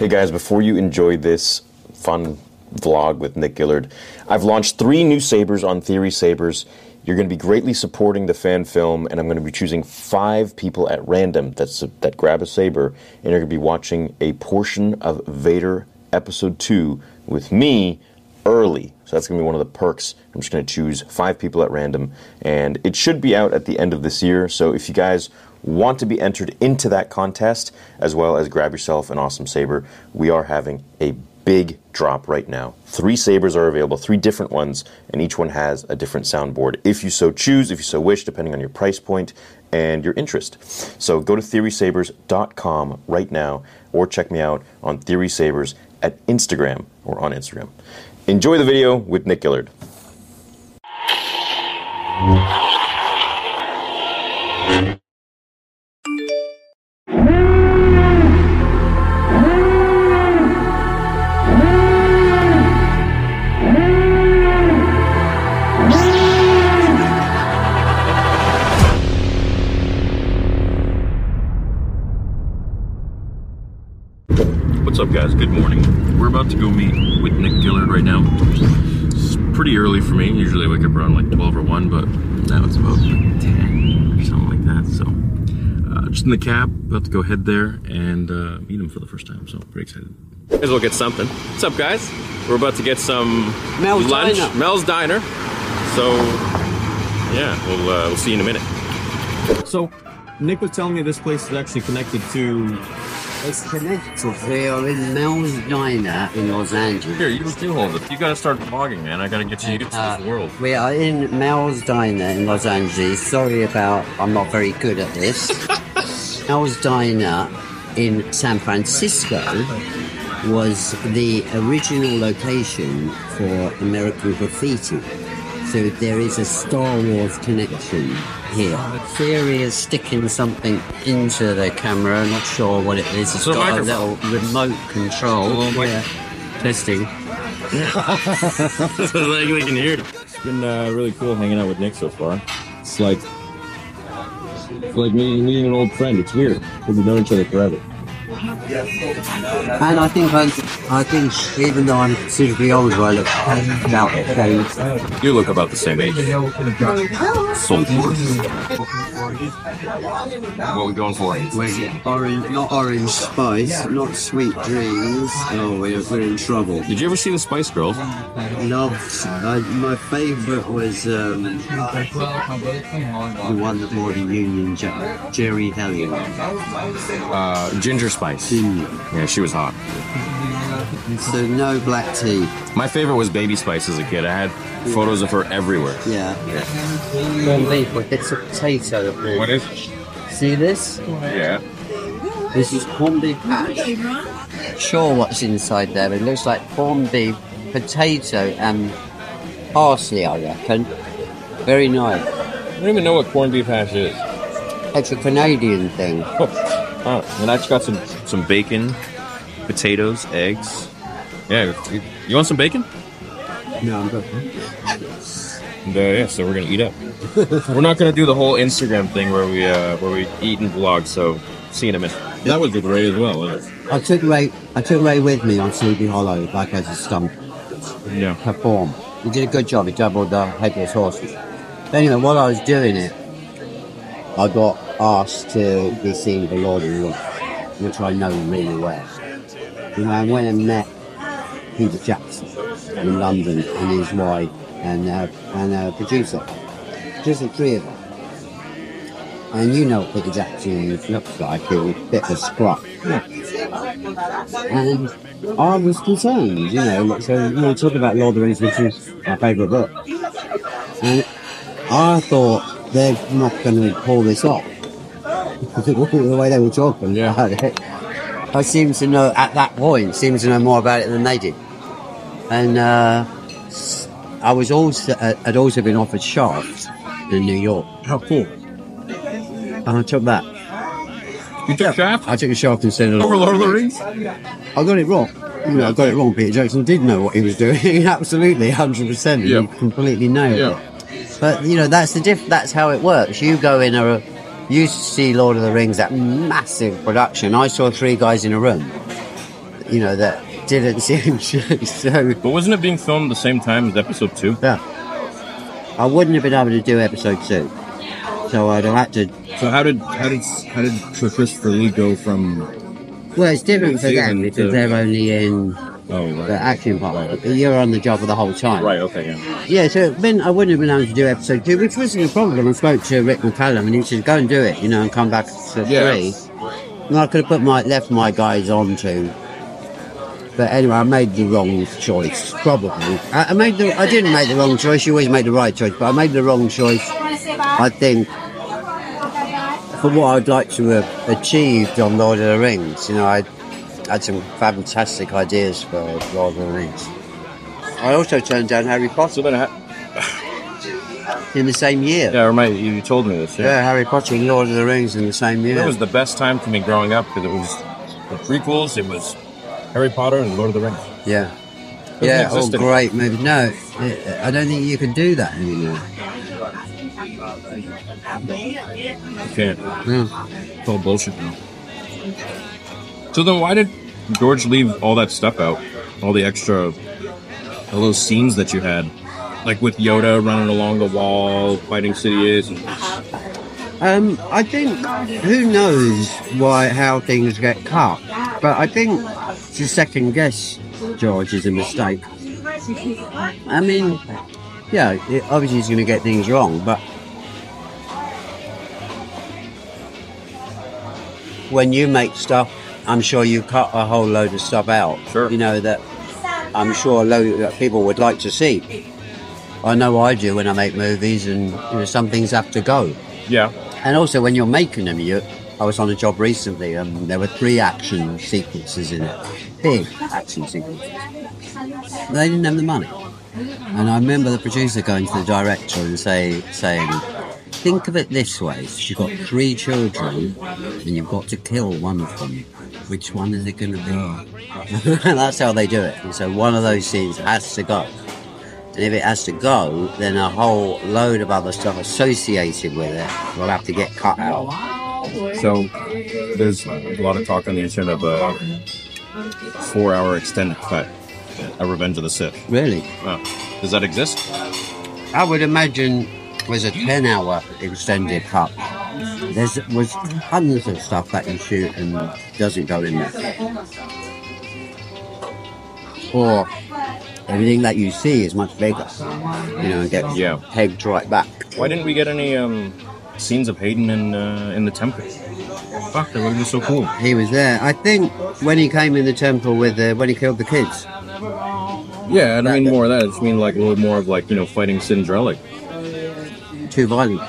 Hey guys, before you enjoy this fun vlog with Nick Gillard, I've launched three new sabers on Theory Sabers. You're going to be greatly supporting the fan film, and I'm going to be choosing five people at random that's, that grab a saber, and you're going to be watching a portion of Vader Episode 2 with me early. So that's going to be one of the perks. I'm just going to choose five people at random, and it should be out at the end of this year. So if you guys want to be entered into that contest, as well as grab yourself an awesome saber, we are having a big drop right now. Three sabers are available, three different ones, and each one has a different soundboard. If you so choose, if you so wish, depending on your price point and your interest. So go to theorysabers.com right now, or check me out on Theory Sabers at Instagram or on Instagram. Enjoy the video with Nick Gillard. Good morning. We're about to go meet with Nick Gillard right now. It's pretty early for me. Usually I wake up around like 12 or 1, but now it's about 10 or something like that. So, uh, just in the cab, about to go head there and uh, meet him for the first time. So, pretty excited. Might as well get something. What's up, guys? We're about to get some Mel's lunch. Diner. Mel's Diner. So, yeah, we'll, uh, we'll see you in a minute. So, Nick was telling me this place is actually connected to. It's connected. We are in Mel's Diner in Los Angeles. Here, you do hold it. You gotta start vlogging, man. I gotta get you used to Uh, this world. we are in Mel's Diner in Los Angeles. Sorry about, I'm not very good at this. Mel's Diner in San Francisco was the original location for American Graffiti. So there is a Star Wars connection here. Theory is sticking something into the camera. Not sure what it is. It's a got a microphone. little remote control. little mic- Yeah. Testing. like we can hear it. It's been uh, really cool hanging out with Nick so far. It's like. It's like meeting, meeting an old friend. It's weird. We've known each other forever. And I think I, I think even though I'm considerably older, I look about okay. You look about the same age. Soul What we going for? Wait, orange, not orange spice, not sweet dreams. Oh, we're, we're in trouble. Did you ever see the Spice Girls? Loved. I, my favourite was um, the one that wore the Union Jack, Geri Halliwell. Uh, Ginger Spice. Yeah, she was hot. So no black tea. My favorite was Baby Spice as a kid. I had photos of her everywhere. Yeah. Corned beef with bits of potato. is? See this? Yeah. This is corned beef hash. Sure, what's inside there? It looks like corned beef, potato, and parsley. I reckon. Very nice. I don't even know what corned beef hash is. It's a Canadian thing. Oh, and I just got some some bacon, potatoes, eggs. Yeah, you- you want some bacon? No, I'm good. And, uh, yeah, so we're gonna eat up. we're not gonna do the whole Instagram thing where we uh, where we eat and vlog. So see you in a minute. That was with Ray as well. wasn't it? I took Ray. I took Ray with me on Sleepy Hollow, like as a stunt Yeah. perform. He did a good job. He doubled the headless horses. Anyway, while I was doing it, I got asked to be seen for Lord of the Rings, which I know really well. You know, I went and met Peter Jackson in London and his wife and uh, and a producer. Just the three of them. And you know what Peter Jackson looks like, he was a bit of a scruff. And I was concerned, you know, so, you know, talking about Lord of the Rings, which is my favourite book. And I thought they're not going to pull this off. Because it wasn't the way they were talking about it. I seem to know, at that point, seem to know more about it than they did. And uh, I was also, uh, had also been offered Shaft in New York. How cool. And I took that. You took Shaft I took a Shaft instead of over Lord of the Rings? I got it wrong. You know, I got it wrong. Peter Jackson did know what he was doing. Absolutely, hundred percent. Yeah. He completely nailed Yeah. it. But you know, that's the diff. That's how it works. You go in a, you see Lord of the Rings, that massive production. I saw three guys in a room. you know, that didn't seem. So, But wasn't it being filmed the same time as episode two? yeah. I wouldn't have been able to do episode two. So I'd have had to. So how did how did how did Christopher Lee go from? Well, it's different for them Season because two. they're only in Oh right. the right. action part. You're on the job for the whole time. Right. Okay. Yeah. Yeah, so meant I wouldn't have been able to do episode two, which wasn't a problem. I spoke to Rick McCallum and he said, go and do it, you know, and come back to Yeah. three. And I could have put my left my guys on to. But anyway, I made the wrong choice, probably. I, I made the I didn't make the wrong choice, you always make the right choice, but I made the wrong choice, I think, for what I'd like to have achieved on Lord of the Rings. You know, I had some fantastic ideas for Lord of the Rings. I also turned down Harry Potter in the same year. yeah, remind you, you told me this. Yeah, Yeah. Harry Potter and Lord of the Rings in the same year. That was the best time for me growing up because it was the prequels. It was Harry Potter and Lord of the Rings. yeah. Doesn't Yeah, all oh, anymore. great movies. No, I I don't think you can do that anymore. You can't. Yeah. It's all bullshit now. So then, why did George leave all that stuff out? All the extra, all those scenes that you had, like with Yoda running along the wall, fighting Sidious. And, Um, I think who knows why how things get cut, but I think to second guess George is a mistake. I mean, yeah, it, obviously he's going to get things wrong, but when you make stuff, I'm sure you cut a whole load of stuff out. Sure. You know that I'm sure a load that people would like to see. I know I do when I make movies, and you know some things have to go. yeah, And also, when you're making them, you. I was on a job recently, and there were three action sequences in it, big action sequences. They didn't have the money, and I remember the producer going to the director and say, saying, "Think of it this way: you've got three children, and you've got to kill one of them. Which one is it going to be?" that's how they do it. And so one of those scenes has to go. And if it has to go, then a whole load of other stuff associated with it will have to get cut out. So there's a lot of talk on the internet of a four-hour extended cut, a Revenge of the Sith. Really? Uh, does that exist? I would imagine was a 10 hour extended cut. There's was hundreds of stuff that you shoot and doesn't go in there. Or everything that you see is much bigger. You know, and gets Yeah. pegged right back. Why didn't we get any um, scenes of Hayden in uh, in the temple? Fuck, that would have been so cool. He was there. I think when he came in the temple with the, when he killed the kids. Yeah, I don't mean more of that. I just mean like a little more of like you know fighting Cinderella. Too violent.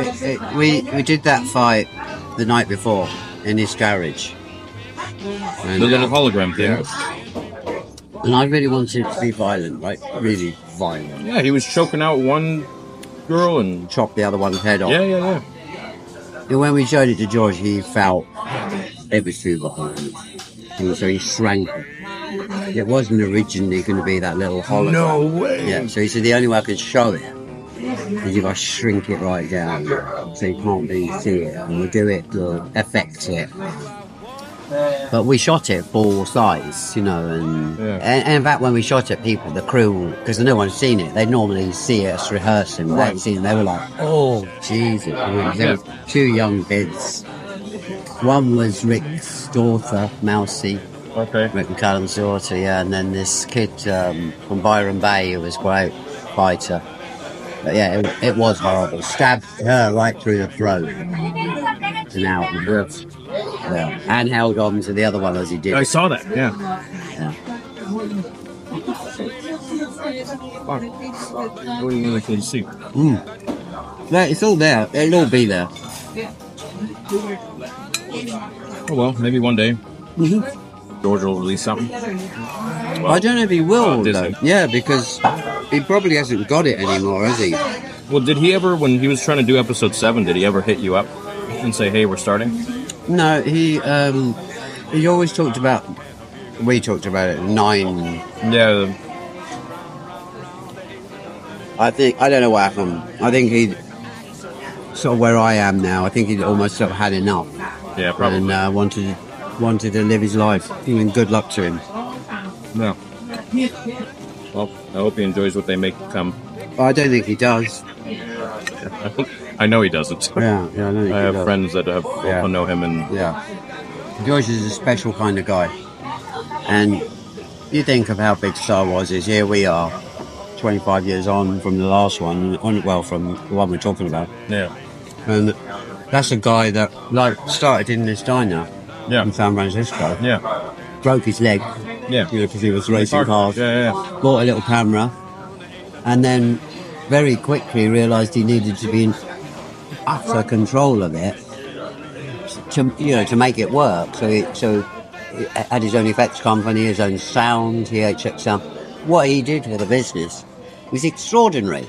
It- it- we we did that fight the night before in his garage, and, The little hologram thing. and I really wanted to be violent, like really violent. Yeah, he was choking out one girl and chopped the other one's head off. yeah, yeah, yeah. And when we showed it to George, he felt it was too violent, and so he shrank. it. It wasn't originally going to be that little hologram. No way. Yeah, so he said the only way I could show it is if I shrink it right down so you can't really see it. And we'll do it to affect it. But we shot it full size, you know, and, Yeah. and, and in fact, when we shot it, people, the crew, because no one's seen it, they normally see us rehearsing, but they seen it, they were like, oh, Jesus. There were two young kids. One was Rick's daughter, Mousy, Okay. Rick McCallum's daughter, yeah, and then this kid um, from Byron Bay who was great fighter. But yeah, it, it was horrible. Stabbed her right through the throat and out. Yeah. And held on to the other one as he did. I saw that. Yeah. Yeah. Fuck. I wouldn't really to see. Yeah, it's all there. It'll all be there. Oh well, maybe one day George will release something. I don't know if he will, Uh, though. Yeah, because he probably hasn't got it anymore, has he? Well, did he ever, when he was trying to do episode seven, did he ever hit you up and say, "Hey, we're starting"? No, he um, he always talked about. We talked about it nine Yeah. I think I don't know what happened. I think he sort of where I am now. I think he almost sort of had enough Yeah, probably. and uh, wanted wanted to live his life. And good luck to him. No. I hope he enjoys what they make come. Oh, I don't think he does. I know he doesn't. Yeah, yeah, I I he have does. friends that have Yeah. know him, and Yeah. George is a special kind of guy. And you think of how big Star Wars is. Here we are, 25 years on from the last one, on well, from the one we're talking about. yeah, And that's a guy that, like, started in this diner yeah, in San Francisco, yeah, broke his leg, yeah. you know, because he was racing cars, Yeah, yeah, bought a little camera, and then very quickly realised he needed to be in utter control of it to you know to make it work. So he, so he had his own effects company, his own sound, THX sound. What he did for the business was extraordinary.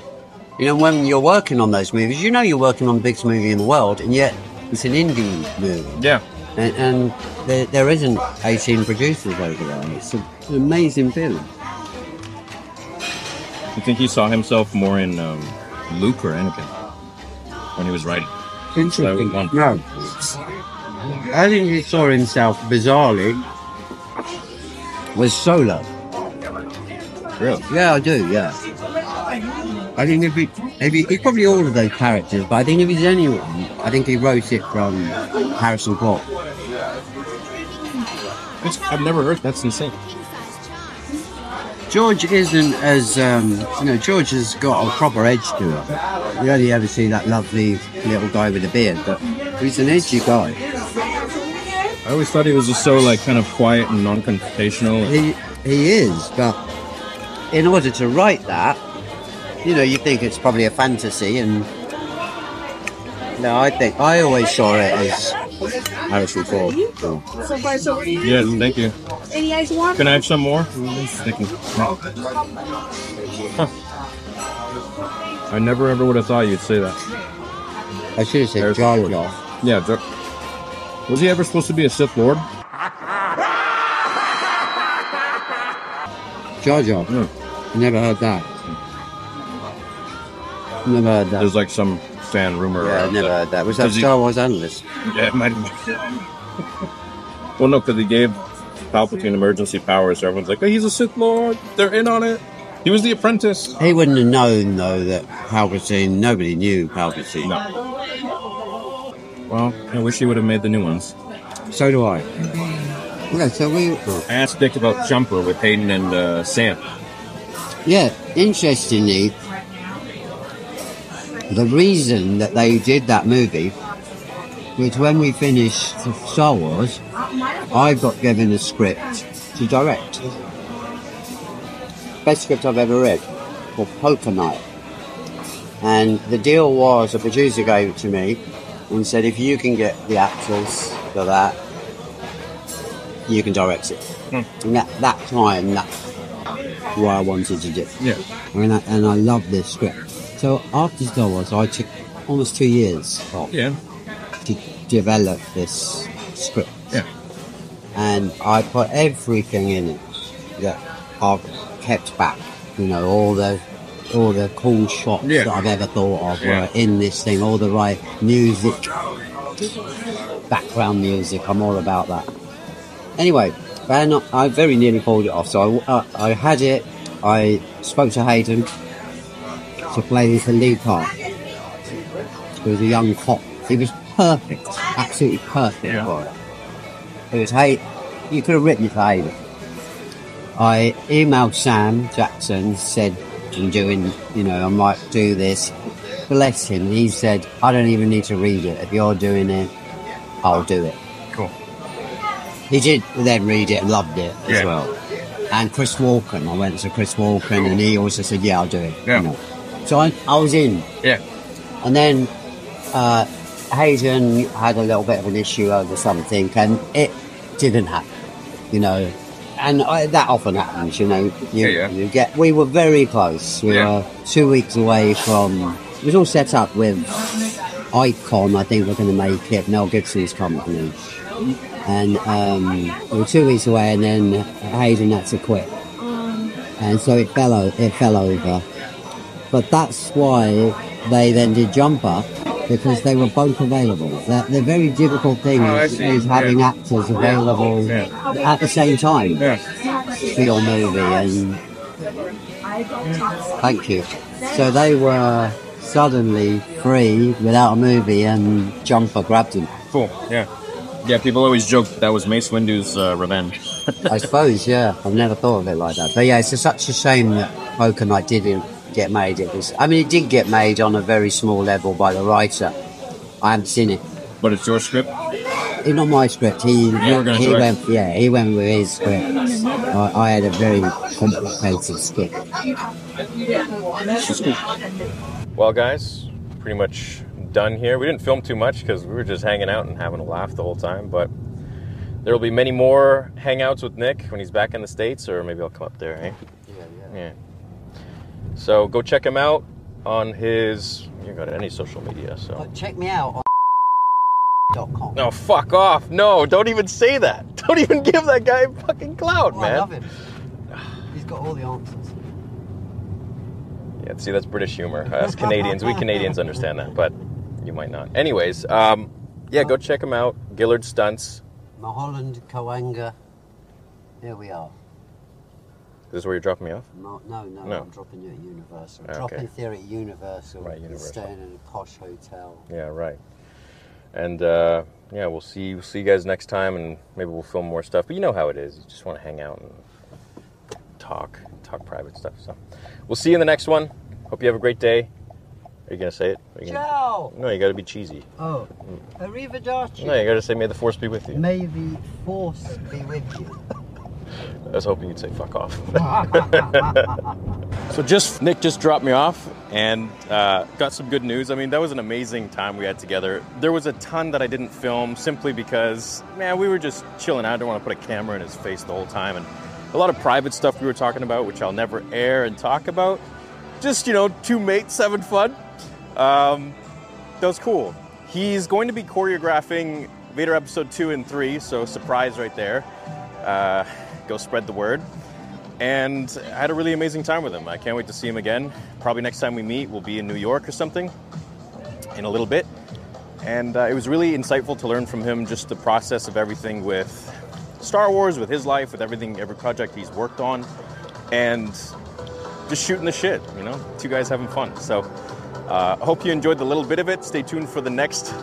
You know, when you're working on those movies, you know you're working on the biggest movie in the world, and yet it's an indie movie yeah. And, and there, there isn't 18 producers over there. It's, an amazing film. You think he saw himself more in um, Luke or Anakin when he was writing? Interesting. one. No. I think he saw himself bizarrely was Solo. Really? Yeah, I do, yeah. I think if he, if he, he's probably all of those characters, but I think if he's anyone, I think he wrote it from Harrison Ford. It's, I've never heard. That's insane. George isn't as, um, you know, George has got a proper edge to him. You only ever see that lovely little guy with a beard, but he's an edgy guy. I always thought he was just so like kind of quiet and non-confrontational. He he is, but in order to write that, you know, you think it's probably a fantasy, and no, I think I always saw it as Harrison Ford. So, So far, so good. Yes, thank you. Any ice water? Can I have some more? Thank you. Huh. I never ever would have thought you'd say that. I should have said Harrison Jar Ford. Jar. Yeah. Jar- was he ever supposed to be a Sith Lord? Jar Jar. No. Never heard that. Never heard that. There's like some fan rumor. yeah, around never that. heard that. Was that he- Star Wars analyst? Yeah, it might have been. well, no, because he gave Palpatine emergency powers. So everyone's like, oh, he's a Sith Lord. They're in on it. He was the apprentice. He wouldn't have known though that Palpatine. Nobody knew Palpatine. No. Well, I wish he would have made the new ones. So do I. Okay, so we. I asked Nick about Jumper with Hayden and uh, Sam. Yeah, interestingly, the reason that they did that movie was when we finished Star Wars, I got given a script to direct. Best script I've ever read, called Poker Night. And the deal was, a producer gave it to me and said, if you can get the actors for that, you can direct it. Hmm. And at that time, that's what I wanted to do. Yeah. And I, and I love this script. So after Star Wars, I took almost two years off Yeah. to develop this script. Yeah. And I put everything in it that I've kept back. You know, all the all the cool shots Yeah. that I've ever thought of Yeah. were in this thing. All the right music, background music. I'm all about that. Anyway, I very nearly pulled it off. So I, uh, I had it. I spoke to Hayden to play the lead part. He was a young cop. He was perfect, absolutely perfect Yeah. for it. It was Hay. You could have written it for Hayden. I emailed Sam Jackson, said, I'm doing, you know, I might do this. Bless him. He said, I don't even need to read it. If you're doing it, I'll do it. Cool. He did then read it and loved it as well. And Chris Walken, I went to Chris Walken and he also said, yeah, I'll do it. Yeah. You know. So I, I was in. Yeah. And then uh, Hayden had a little bit of an issue over something, and it didn't happen, you know. And I, that often happens, you know. You, Yeah, yeah. you get. We were very close. We Yeah. were two weeks away from. It was all set up with Icon. I think we're going to make it Mel Gibson's company, and um, we were two weeks away, and then Hayden had to quit, and so it fell. o- It fell over. But that's why they then did Jumper because they were both available. The, the very difficult thing Oh, is, is having Yeah. actors available Yeah. at the same time Yeah. for your movie. And thank you. So they were suddenly free without a movie, and Jumper grabbed them. Cool. Yeah. Yeah. People always joke that was Mace Windu's uh, revenge. I suppose, yeah. I've never thought of it like that. But yeah, it's such a shame that Poker Night didn't get made. It was, I mean, it did get made on a very small level by the writer. I haven't seen it. But it's your script. It's not my script. He, You he went, yeah, he went with his script. I, I had a very comprehensive script. Well, guys, pretty much done here. We didn't film too much because we were just hanging out and having a laugh the whole time. But there will be many more hangouts with Nick when he's back in the states, or maybe I'll come up there. Eh? Yeah, Yeah. So go check him out on his. You got any social media? So. But check me out on .com. No, fuck off. No, don't even say that. Don't even give that guy fucking clout, Oh, I man. love him. He's got all the answers. Yeah, see, that's British humor. Us Canadians, we Canadians understand that, but you might not. Anyways, um, yeah, go check him out. Gillard Stunts. Mulholland Cahuenga. Here we are. This is where you're dropping me off? No, no, no, No. I'm dropping you at Universal. Okay. Dropping theory at Universal. Right, Universal. Staying in a posh hotel. Yeah, right. And uh, yeah, we'll see. We'll see you guys next time, and maybe we'll film more stuff. But you know how it is. You just want to hang out and talk, talk private stuff. So we'll see you in the next one. Hope you have a great day. Are you gonna say it? Gonna- Ciao! No, you got to be cheesy. Oh, arrivederci. No, you got to say, "May the force be with you." May the force be with you. I was hoping you'd say fuck off. so just Nick just dropped me off and uh, got some good news. I mean, that was an amazing time we had together. There was a ton that I didn't film simply because, man, we were just chilling out. I didn't want to put a camera in his face the whole time, and a lot of private stuff we were talking about, which I'll never air and talk about. Just you know, two mates having fun. Um, that was cool. He's going to be choreographing Vader episode two and three, so surprise right there. Uh, go spread the word. And I had a really amazing time with him. I can't wait to see him again. Probably next time we meet, we'll be in New York or something in a little bit. And uh, it was really insightful to learn from him just the process of everything with Star Wars, with his life, with everything, every project he's worked on, and just shooting the shit, you know? Two guys having fun. So uh, I hope you enjoyed the little bit of it. Stay tuned for the next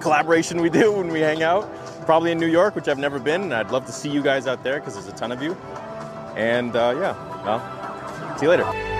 collaboration we do when we hang out, probably in New York, which I've never been. And I'd love to see you guys out there because there's a ton of you. And uh, yeah, well, see you later.